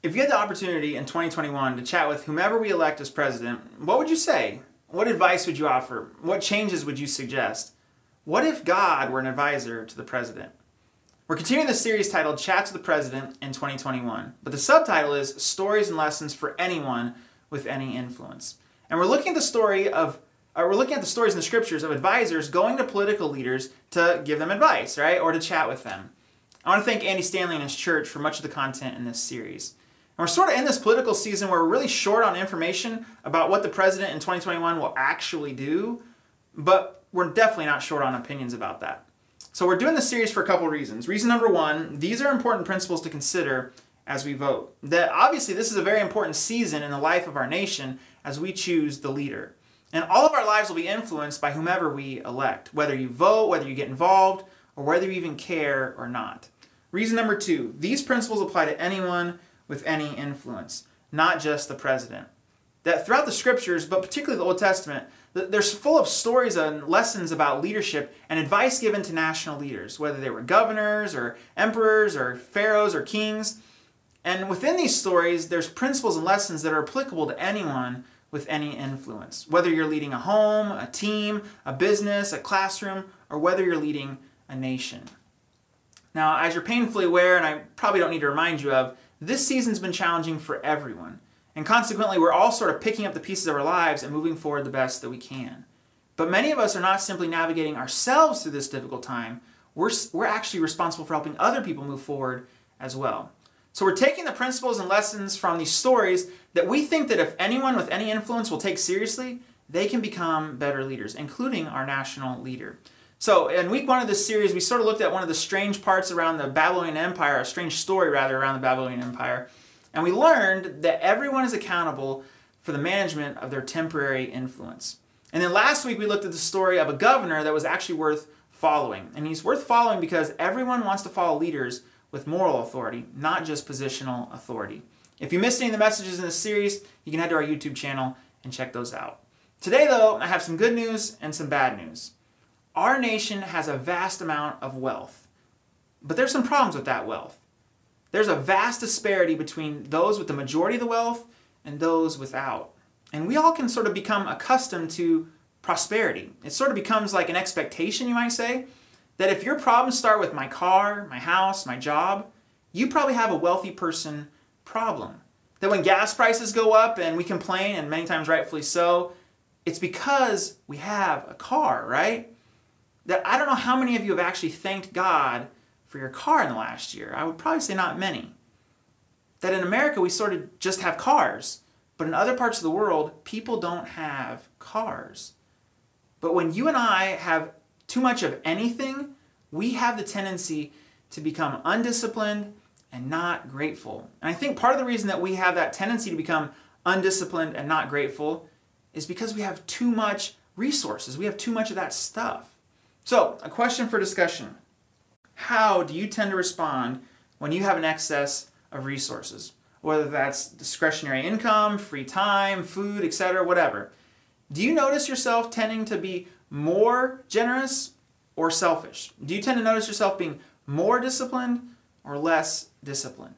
If you had the opportunity in 2021 to chat with whomever we elect as president, what would you say? What advice would you offer? What changes would you suggest? What if God were an advisor to the president? We're continuing the series titled Chats with the President in 2021, but the subtitle is Stories and Lessons for Anyone with Any Influence. And we're looking at the story of uh, we're looking at the stories in the scriptures of advisors going to political leaders to give them advice, right? Or to chat with them. I want to thank Andy Stanley and his church for much of the content in this series. And we're sort of in this political season where we're really short on information about what the president in 2021 will actually do, but we're definitely not short on opinions about that. So we're doing this series for a couple reasons. Reason number one, these are important principles to consider as we vote. That obviously this is a very important season in the life of our nation as we choose the leader. And all of our lives will be influenced by whomever we elect, whether you vote, whether you get involved, or whether you even care or not. Reason number two, these principles apply to anyone with any influence, not just the president. That throughout the scriptures, but particularly the Old Testament, there's full of stories and lessons about leadership and advice given to national leaders, whether they were governors or emperors or pharaohs or kings. And within these stories, there's principles and lessons that are applicable to anyone with any influence. Whether you're leading a home, a team, a business, a classroom, or whether you're leading a nation. Now, as you're painfully aware, and I probably don't need to remind you of, this season's been challenging for everyone. And consequently, we're all sort of picking up the pieces of our lives and moving forward the best that we can. But many of us are not simply navigating ourselves through this difficult time, we're, we're actually responsible for helping other people move forward as well. So we're taking the principles and lessons from these stories that we think that if anyone with any influence will take seriously, they can become better leaders, including our national leader. So in week one of this series, we sort of looked at one of the strange parts around the Babylonian Empire, a strange story rather around the Babylonian Empire, and we learned that everyone is accountable for the management of their temporary influence. And then last week we looked at the story of a governor that was actually worth following. And he's worth following because everyone wants to follow leaders with moral authority, not just positional authority. If you missed any of the messages in this series, you can head to our YouTube channel and check those out. Today, though, I have some good news and some bad news. Our nation has a vast amount of wealth, but there's some problems with that wealth. There's a vast disparity between those with the majority of the wealth and those without. And we all can sort of become accustomed to prosperity. It sort of becomes like an expectation, you might say, that if your problems start with my car, my house, my job, you probably have a wealthy person problem. That when gas prices go up and we complain, and many times rightfully so, it's because we have a car, right? That I don't know how many of you have actually thanked God for your car in the last year. I would probably say not many. That in America we sort of just have cars, but in other parts of the world, people don't have cars. But when you and I have too much of anything, we have the tendency to become undisciplined and not grateful. And I think part of the reason that we have that tendency to become undisciplined and not grateful is because we have too much resources. We have too much of that stuff. So, a question for discussion. How do you tend to respond when you have an excess of resources? Whether that's discretionary income, free time, food, etc., whatever. Do you notice yourself tending to be more generous or selfish? Do you tend to notice yourself being more disciplined or less disciplined?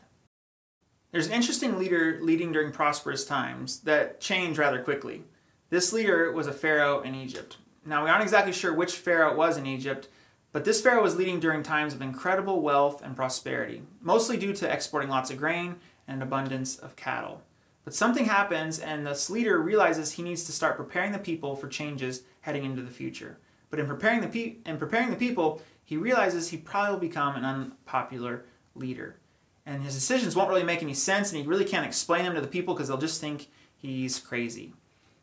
There's an interesting leader leading during prosperous times that change rather quickly. This leader was a pharaoh in Egypt. Now, we aren't exactly sure which pharaoh it was in Egypt, but this pharaoh was leading during times of incredible wealth and prosperity, mostly due to exporting lots of grain and an abundance of cattle. But something happens, and this leader realizes he needs to start preparing the people for changes heading into the future. But in preparing the, pe- in preparing the people, he realizes he probably will become an unpopular leader. And his decisions won't really make any sense, and he really can't explain them to the people because they'll just think he's crazy.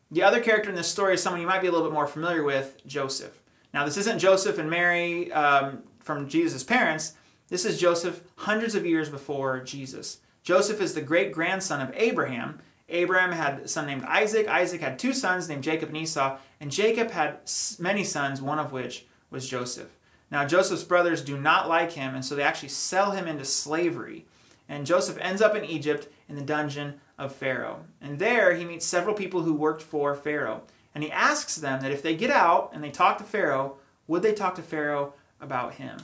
The other character in this story is someone you might be a little bit more familiar with, Joseph. Now, this isn't Joseph and Mary um, from Jesus' parents. This is Joseph hundreds of years before Jesus. Joseph is the great grandson of Abraham. Abraham had a son named Isaac. Isaac had two sons named Jacob and Esau. And Jacob had many sons, one of which was Joseph. Now, Joseph's brothers do not like him, and so they actually sell him into slavery. And Joseph ends up in Egypt in the dungeon of Pharaoh. And there he meets several people who worked for Pharaoh. And he asks them that if they get out and they talk to Pharaoh, would they talk to Pharaoh about him?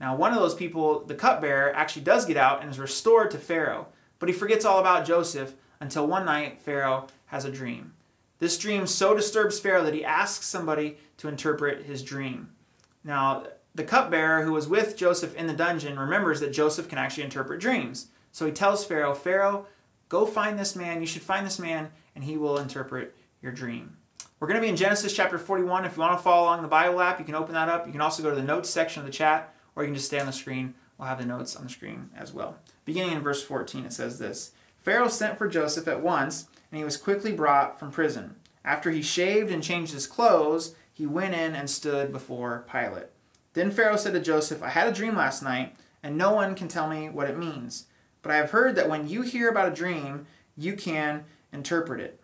Now, one of those people, the cupbearer, actually does get out and is restored to Pharaoh. but he forgets all about Joseph until one night Pharaoh has a dream. This dream so disturbs Pharaoh that he asks somebody to interpret his dream. Now, the cupbearer who was with Joseph in the dungeon remembers that Joseph can actually interpret dreams. So he tells Pharaoh, Pharaoh, go find this man. You should find this man, and he will interpret your dream. We're going to be in Genesis chapter 41. If you want to follow along the Bible app, you can open that up. You can also go to the notes section of the chat, or you can just stay on the screen. We'll have the notes on the screen as well. Beginning in verse 14, it says this Pharaoh sent for Joseph at once, and he was quickly brought from prison. After he shaved and changed his clothes, he went in and stood before Pilate. Then Pharaoh said to Joseph, I had a dream last night, and no one can tell me what it means. But I have heard that when you hear about a dream, you can interpret it.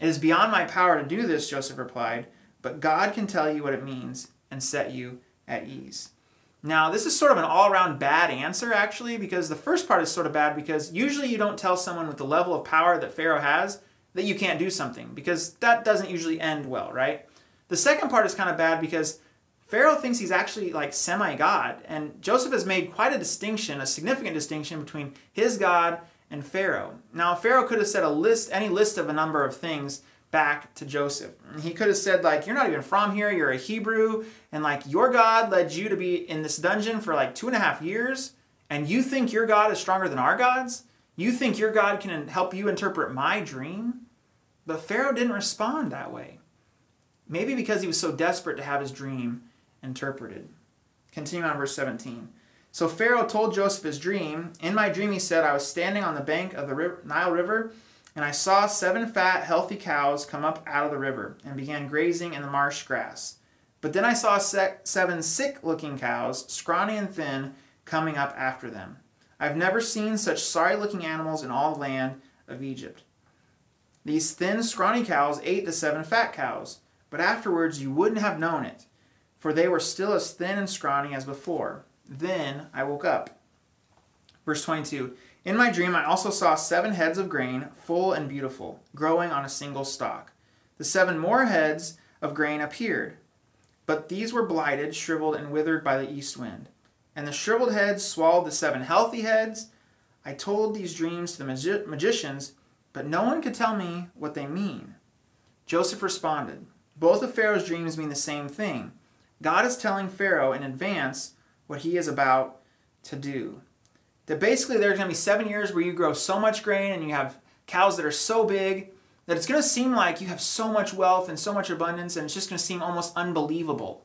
It is beyond my power to do this, Joseph replied, but God can tell you what it means and set you at ease. Now, this is sort of an all around bad answer, actually, because the first part is sort of bad because usually you don't tell someone with the level of power that Pharaoh has that you can't do something, because that doesn't usually end well, right? The second part is kind of bad because Pharaoh thinks he's actually like semi God, and Joseph has made quite a distinction, a significant distinction between his God and Pharaoh. Now, Pharaoh could have said a list, any list of a number of things back to Joseph. He could have said, like, you're not even from here, you're a Hebrew, and like your God led you to be in this dungeon for like two and a half years, and you think your God is stronger than our gods? You think your God can help you interpret my dream? But Pharaoh didn't respond that way. Maybe because he was so desperate to have his dream interpreted. Continue on verse 17. So Pharaoh told Joseph his dream. In my dream, he said, I was standing on the bank of the Nile River, and I saw seven fat, healthy cows come up out of the river and began grazing in the marsh grass. But then I saw seven sick looking cows, scrawny and thin, coming up after them. I've never seen such sorry looking animals in all the land of Egypt. These thin, scrawny cows ate the seven fat cows, but afterwards you wouldn't have known it for they were still as thin and scrawny as before. Then I woke up. Verse 22 In my dream, I also saw seven heads of grain, full and beautiful, growing on a single stalk. The seven more heads of grain appeared, but these were blighted, shriveled, and withered by the east wind. And the shriveled heads swallowed the seven healthy heads. I told these dreams to the magi- magicians, but no one could tell me what they mean. Joseph responded, Both of Pharaoh's dreams mean the same thing. God is telling Pharaoh in advance what he is about to do. That basically there's going to be seven years where you grow so much grain and you have cows that are so big that it's going to seem like you have so much wealth and so much abundance and it's just going to seem almost unbelievable.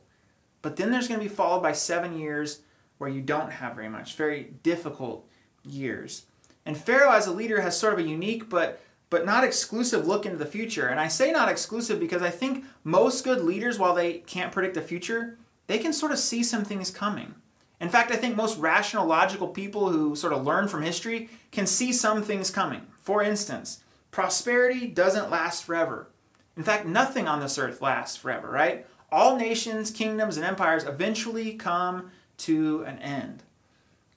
But then there's going to be followed by seven years where you don't have very much, very difficult years. And Pharaoh, as a leader, has sort of a unique but but not exclusive look into the future. And I say not exclusive because I think most good leaders, while they can't predict the future, they can sort of see some things coming. In fact, I think most rational, logical people who sort of learn from history can see some things coming. For instance, prosperity doesn't last forever. In fact, nothing on this earth lasts forever, right? All nations, kingdoms, and empires eventually come to an end.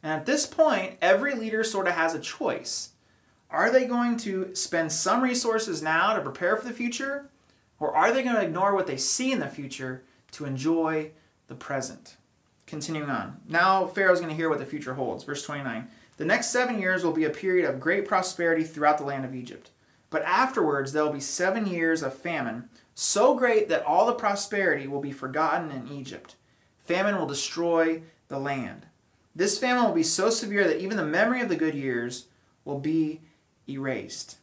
And at this point, every leader sort of has a choice. Are they going to spend some resources now to prepare for the future? Or are they going to ignore what they see in the future to enjoy the present? Continuing on. Now Pharaoh's going to hear what the future holds. Verse 29. The next seven years will be a period of great prosperity throughout the land of Egypt. But afterwards there will be seven years of famine, so great that all the prosperity will be forgotten in Egypt. Famine will destroy the land. This famine will be so severe that even the memory of the good years will be erased.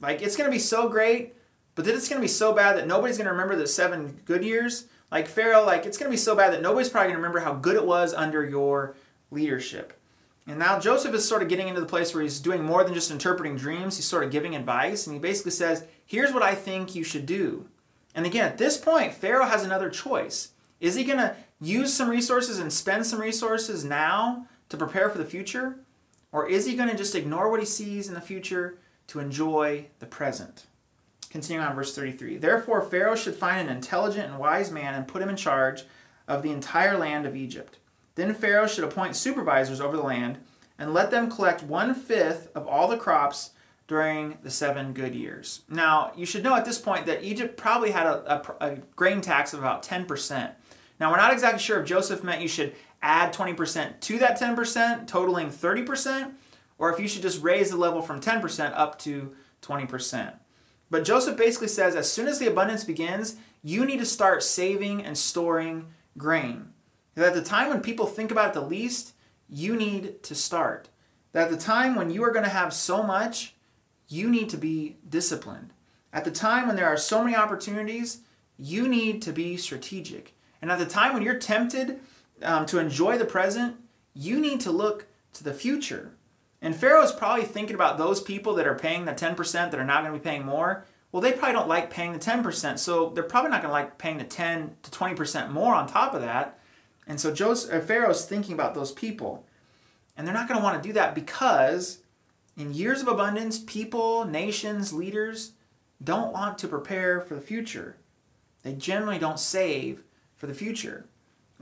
Like it's going to be so great, but then it's going to be so bad that nobody's going to remember the seven good years. Like Pharaoh, like it's going to be so bad that nobody's probably going to remember how good it was under your leadership. And now Joseph is sort of getting into the place where he's doing more than just interpreting dreams. He's sort of giving advice, and he basically says, "Here's what I think you should do." And again, at this point, Pharaoh has another choice. Is he going to use some resources and spend some resources now to prepare for the future? Or is he going to just ignore what he sees in the future to enjoy the present? Continuing on verse 33. Therefore, Pharaoh should find an intelligent and wise man and put him in charge of the entire land of Egypt. Then Pharaoh should appoint supervisors over the land and let them collect one fifth of all the crops during the seven good years. Now, you should know at this point that Egypt probably had a, a, a grain tax of about 10%. Now, we're not exactly sure if Joseph meant you should add 20% to that 10%, totaling 30%, or if you should just raise the level from 10% up to 20%. But Joseph basically says as soon as the abundance begins, you need to start saving and storing grain. That at the time when people think about it the least, you need to start. That at the time when you are going to have so much, you need to be disciplined. At the time when there are so many opportunities, you need to be strategic. And at the time when you're tempted um, to enjoy the present, you need to look to the future. And Pharaoh's probably thinking about those people that are paying the 10% that are not going to be paying more. Well, they probably don't like paying the 10%, so they're probably not going to like paying the 10 to 20% more on top of that. And so Joseph, Pharaoh's thinking about those people. And they're not going to want to do that because in years of abundance, people, nations, leaders don't want to prepare for the future. They generally don't save for the future.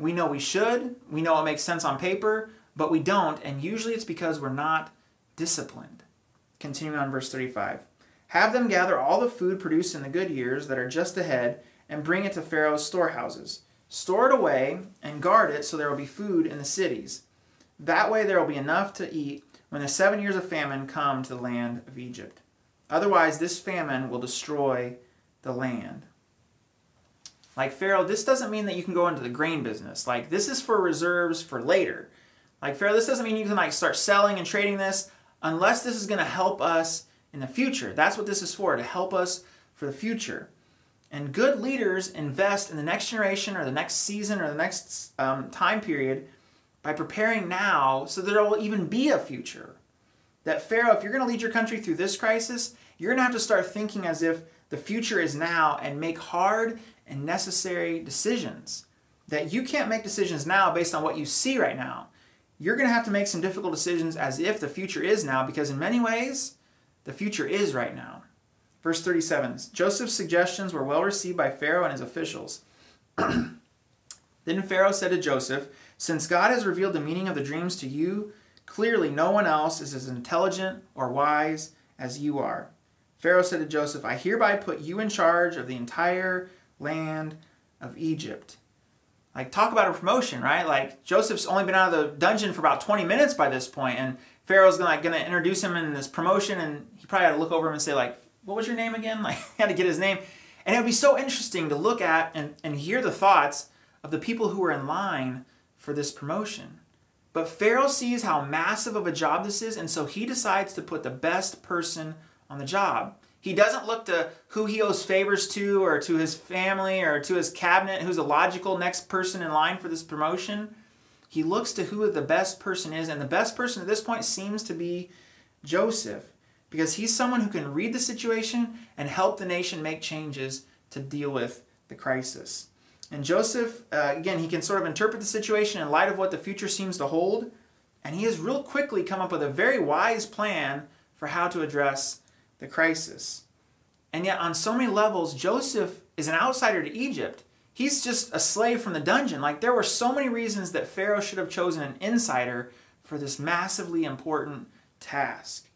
We know we should, we know it makes sense on paper, but we don't, and usually it's because we're not disciplined. Continuing on verse 35. Have them gather all the food produced in the good years that are just ahead and bring it to Pharaoh's storehouses. Store it away and guard it so there will be food in the cities. That way there will be enough to eat when the seven years of famine come to the land of Egypt. Otherwise, this famine will destroy the land. Like Pharaoh, this doesn't mean that you can go into the grain business. Like this is for reserves for later. Like Pharaoh, this doesn't mean you can like start selling and trading this unless this is going to help us in the future. That's what this is for, to help us for the future. And good leaders invest in the next generation or the next season or the next um, time period by preparing now so that there will even be a future. That Pharaoh, if you're going to lead your country through this crisis, you're going to have to start thinking as if the future is now and make hard and necessary decisions. That you can't make decisions now based on what you see right now. You're going to have to make some difficult decisions as if the future is now, because in many ways, the future is right now. Verse 37 Joseph's suggestions were well received by Pharaoh and his officials. then Pharaoh said to Joseph, Since God has revealed the meaning of the dreams to you, clearly no one else is as intelligent or wise as you are. Pharaoh said to Joseph, I hereby put you in charge of the entire land of Egypt. Like, talk about a promotion, right? Like, Joseph's only been out of the dungeon for about 20 minutes by this point, and Pharaoh's gonna, like, gonna introduce him in this promotion, and he probably had to look over him and say, like, what was your name again? Like, had to get his name. And it would be so interesting to look at and, and hear the thoughts of the people who were in line for this promotion. But Pharaoh sees how massive of a job this is, and so he decides to put the best person on the job. He doesn't look to who he owes favors to or to his family or to his cabinet, who's a logical next person in line for this promotion. He looks to who the best person is, and the best person at this point seems to be Joseph because he's someone who can read the situation and help the nation make changes to deal with the crisis. And Joseph, uh, again, he can sort of interpret the situation in light of what the future seems to hold, and he has real quickly come up with a very wise plan for how to address the crisis. And yet, on so many levels, Joseph is an outsider to Egypt. He's just a slave from the dungeon. Like, there were so many reasons that Pharaoh should have chosen an insider for this massively important task.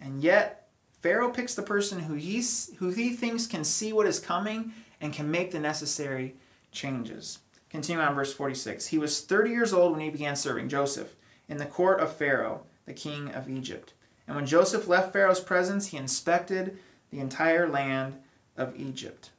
And yet, Pharaoh picks the person who, he's, who he thinks can see what is coming and can make the necessary changes. Continue on verse 46. He was 30 years old when he began serving Joseph in the court of Pharaoh, the king of Egypt. And when Joseph left Pharaoh's presence, he inspected the entire land of Egypt.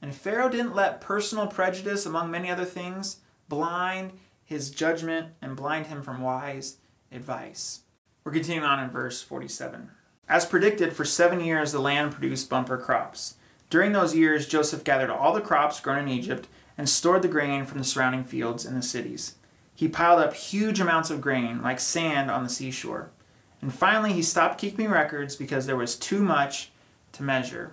And Pharaoh didn't let personal prejudice, among many other things, blind his judgment and blind him from wise advice. We're continuing on in verse 47. As predicted, for seven years the land produced bumper crops. During those years, Joseph gathered all the crops grown in Egypt and stored the grain from the surrounding fields in the cities. He piled up huge amounts of grain, like sand on the seashore. And finally, he stopped keeping records because there was too much to measure.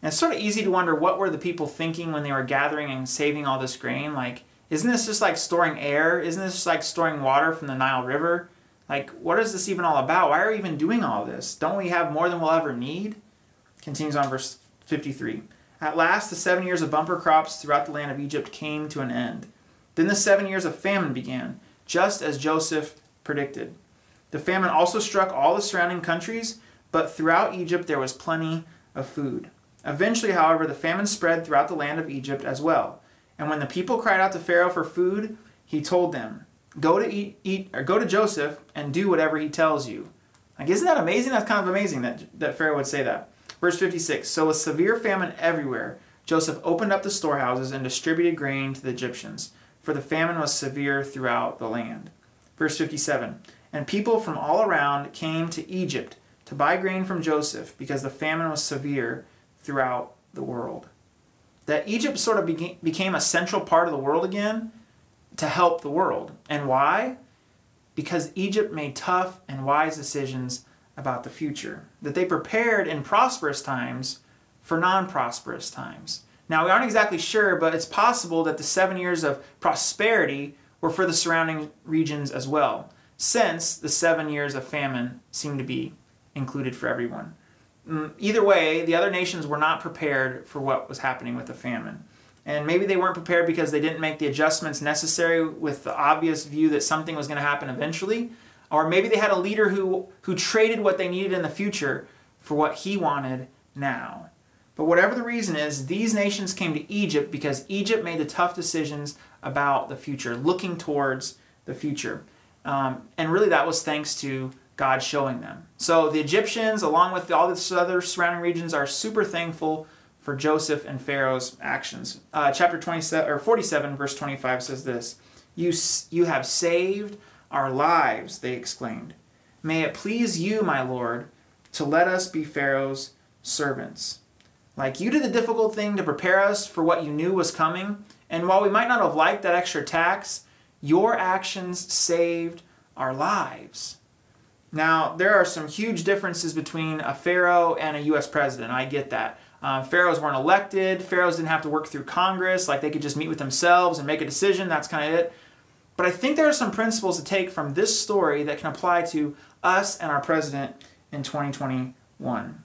And it's sort of easy to wonder what were the people thinking when they were gathering and saving all this grain? Like, isn't this just like storing air? Isn't this just like storing water from the Nile River? Like, what is this even all about? Why are we even doing all this? Don't we have more than we'll ever need? Continues on verse 53. At last, the seven years of bumper crops throughout the land of Egypt came to an end. Then the seven years of famine began, just as Joseph predicted. The famine also struck all the surrounding countries, but throughout Egypt there was plenty of food. Eventually, however, the famine spread throughout the land of Egypt as well. And when the people cried out to Pharaoh for food, he told them, Go to eat, eat or go to Joseph and do whatever he tells you. Like, isn't that amazing? That's kind of amazing that, that Pharaoh would say that. Verse 56 So, with severe famine everywhere, Joseph opened up the storehouses and distributed grain to the Egyptians, for the famine was severe throughout the land. Verse 57 And people from all around came to Egypt to buy grain from Joseph because the famine was severe throughout the world. That Egypt sort of became a central part of the world again to help the world. And why? Because Egypt made tough and wise decisions about the future, that they prepared in prosperous times for non prosperous times. Now, we aren't exactly sure, but it's possible that the seven years of prosperity were for the surrounding regions as well, since the seven years of famine seemed to be included for everyone. Mm, either way, the other nations were not prepared for what was happening with the famine. And maybe they weren't prepared because they didn't make the adjustments necessary with the obvious view that something was going to happen eventually. Or maybe they had a leader who, who traded what they needed in the future for what he wanted now. But whatever the reason is, these nations came to Egypt because Egypt made the tough decisions about the future, looking towards the future. Um, and really, that was thanks to God showing them. So the Egyptians, along with all the other surrounding regions, are super thankful for Joseph and Pharaoh's actions. Uh, chapter 27 or 47, verse 25 says this: "You you have saved our lives," they exclaimed. "May it please you, my lord, to let us be Pharaoh's servants." Like you did the difficult thing to prepare us for what you knew was coming, and while we might not have liked that extra tax, your actions saved our lives. Now, there are some huge differences between a pharaoh and a U.S. president. I get that. Uh, pharaohs weren't elected. Pharaohs didn't have to work through Congress. Like they could just meet with themselves and make a decision. That's kind of it. But I think there are some principles to take from this story that can apply to us and our president in 2021.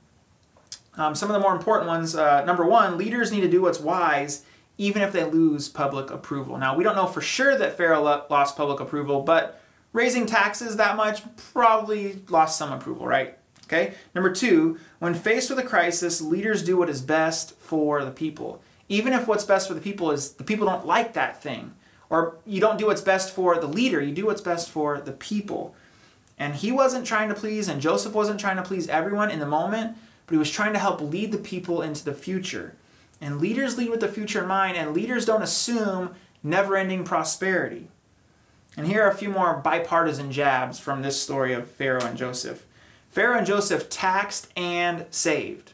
Um, some of the more important ones uh, number one, leaders need to do what's wise even if they lose public approval. Now, we don't know for sure that Pharaoh lost public approval, but raising taxes that much probably lost some approval, right? Okay. Number two, when faced with a crisis, leaders do what is best for the people. Even if what's best for the people is the people don't like that thing, or you don't do what's best for the leader, you do what's best for the people. And he wasn't trying to please, and Joseph wasn't trying to please everyone in the moment, but he was trying to help lead the people into the future. And leaders lead with the future in mind, and leaders don't assume never ending prosperity. And here are a few more bipartisan jabs from this story of Pharaoh and Joseph. Pharaoh and Joseph taxed and saved.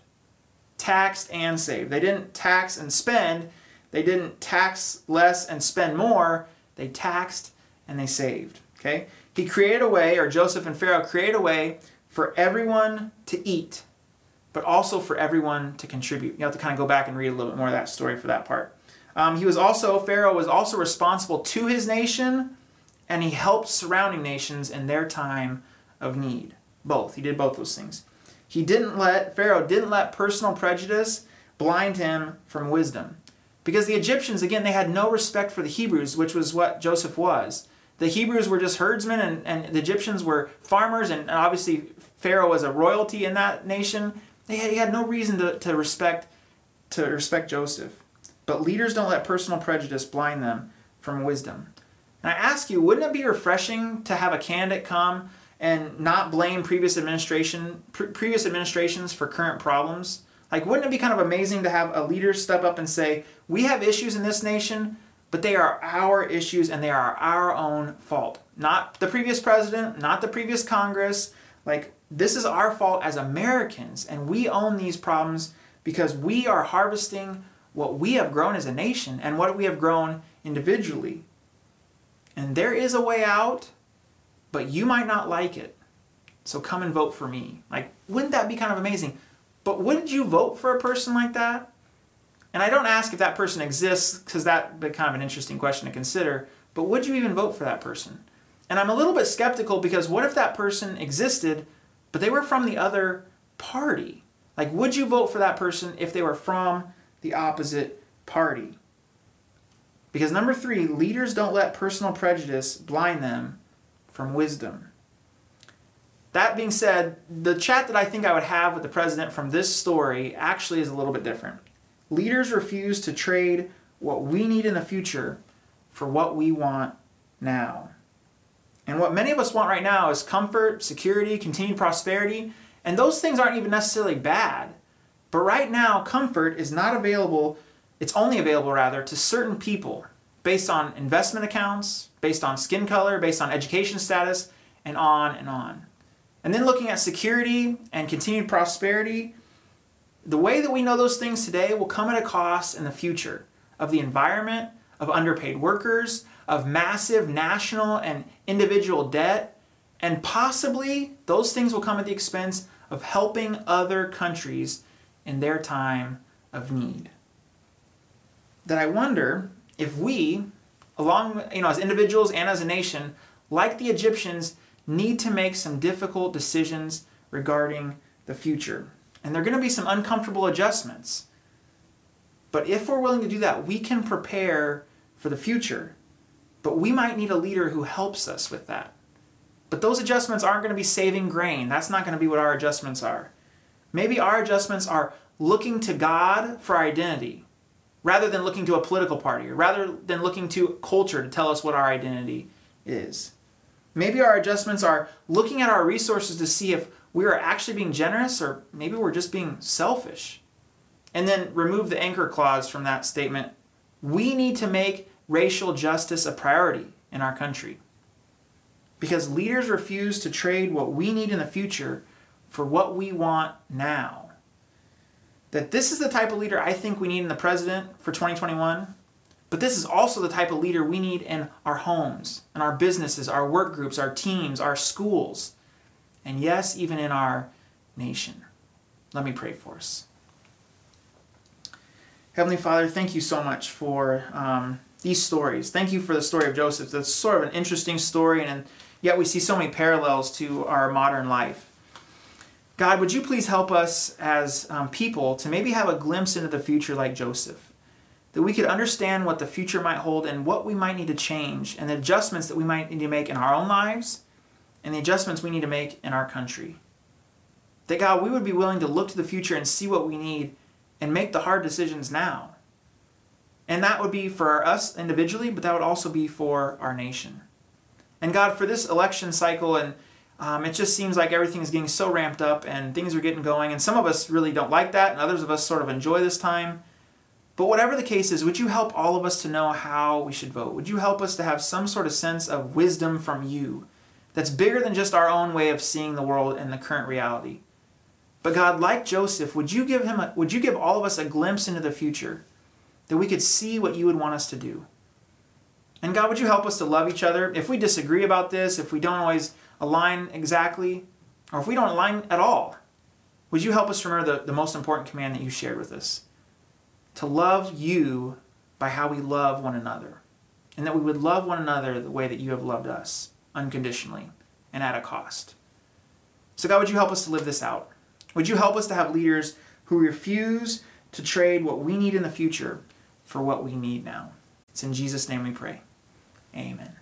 Taxed and saved. They didn't tax and spend, they didn't tax less and spend more. They taxed and they saved. Okay? He created a way, or Joseph and Pharaoh created a way for everyone to eat but also for everyone to contribute. You have to kind of go back and read a little bit more of that story for that part. Um, he was also, Pharaoh was also responsible to his nation, and he helped surrounding nations in their time of need. Both. He did both those things. He didn't let, Pharaoh didn't let personal prejudice blind him from wisdom. Because the Egyptians, again, they had no respect for the Hebrews, which was what Joseph was. The Hebrews were just herdsmen, and, and the Egyptians were farmers, and obviously Pharaoh was a royalty in that nation. They had, he had no reason to, to respect to respect Joseph. But leaders don't let personal prejudice blind them from wisdom. And I ask you, wouldn't it be refreshing to have a candidate come and not blame previous administration pre- previous administrations for current problems? Like wouldn't it be kind of amazing to have a leader step up and say, "We have issues in this nation, but they are our issues and they are our own fault. Not the previous president, not the previous Congress. Like this is our fault as Americans, and we own these problems because we are harvesting what we have grown as a nation and what we have grown individually. And there is a way out, but you might not like it. So come and vote for me. Like, wouldn't that be kind of amazing? But wouldn't you vote for a person like that? And I don't ask if that person exists because that'd be kind of an interesting question to consider, but would you even vote for that person? And I'm a little bit skeptical because what if that person existed, but they were from the other party. Like, would you vote for that person if they were from the opposite party? Because number three, leaders don't let personal prejudice blind them from wisdom. That being said, the chat that I think I would have with the president from this story actually is a little bit different. Leaders refuse to trade what we need in the future for what we want now. And what many of us want right now is comfort, security, continued prosperity, and those things aren't even necessarily bad. But right now, comfort is not available, it's only available rather to certain people based on investment accounts, based on skin color, based on education status, and on and on. And then looking at security and continued prosperity, the way that we know those things today will come at a cost in the future of the environment, of underpaid workers, of massive national and individual debt, and possibly those things will come at the expense of helping other countries in their time of need. That I wonder if we, along you know, as individuals and as a nation, like the Egyptians, need to make some difficult decisions regarding the future. And there are going to be some uncomfortable adjustments. But if we're willing to do that, we can prepare for the future. But we might need a leader who helps us with that. But those adjustments aren't going to be saving grain. That's not going to be what our adjustments are. Maybe our adjustments are looking to God for identity rather than looking to a political party, or rather than looking to culture to tell us what our identity is. Maybe our adjustments are looking at our resources to see if we are actually being generous or maybe we're just being selfish. And then remove the anchor clause from that statement. We need to make racial justice a priority in our country. Because leaders refuse to trade what we need in the future for what we want now. That this is the type of leader I think we need in the president for 2021 but this is also the type of leader we need in our homes, in our businesses, our work groups, our teams, our schools, and yes, even in our nation. Let me pray for us. Heavenly Father, thank you so much for um, these stories. Thank you for the story of Joseph. That's sort of an interesting story, and yet we see so many parallels to our modern life. God, would you please help us as um, people to maybe have a glimpse into the future like Joseph? that we could understand what the future might hold and what we might need to change and the adjustments that we might need to make in our own lives and the adjustments we need to make in our country. That God, we would be willing to look to the future and see what we need and make the hard decisions now. And that would be for us individually, but that would also be for our nation. And God, for this election cycle, and um, it just seems like everything is getting so ramped up and things are getting going. And some of us really don't like that, and others of us sort of enjoy this time. But whatever the case is, would you help all of us to know how we should vote? Would you help us to have some sort of sense of wisdom from you that's bigger than just our own way of seeing the world and the current reality? But God, like Joseph, would you give him a, would you give all of us a glimpse into the future that we could see what you would want us to do? And God, would you help us to love each other? If we disagree about this, if we don't always align exactly, or if we don't align at all, would you help us remember the, the most important command that you shared with us? to love you by how we love one another. And that we would love one another the way that you have loved us, unconditionally and at a cost. So, God, would you help us to live this out? Would you help us to have leaders who refuse to trade what we need in the future for what we need now? It's in Jesus' name we pray. Amen.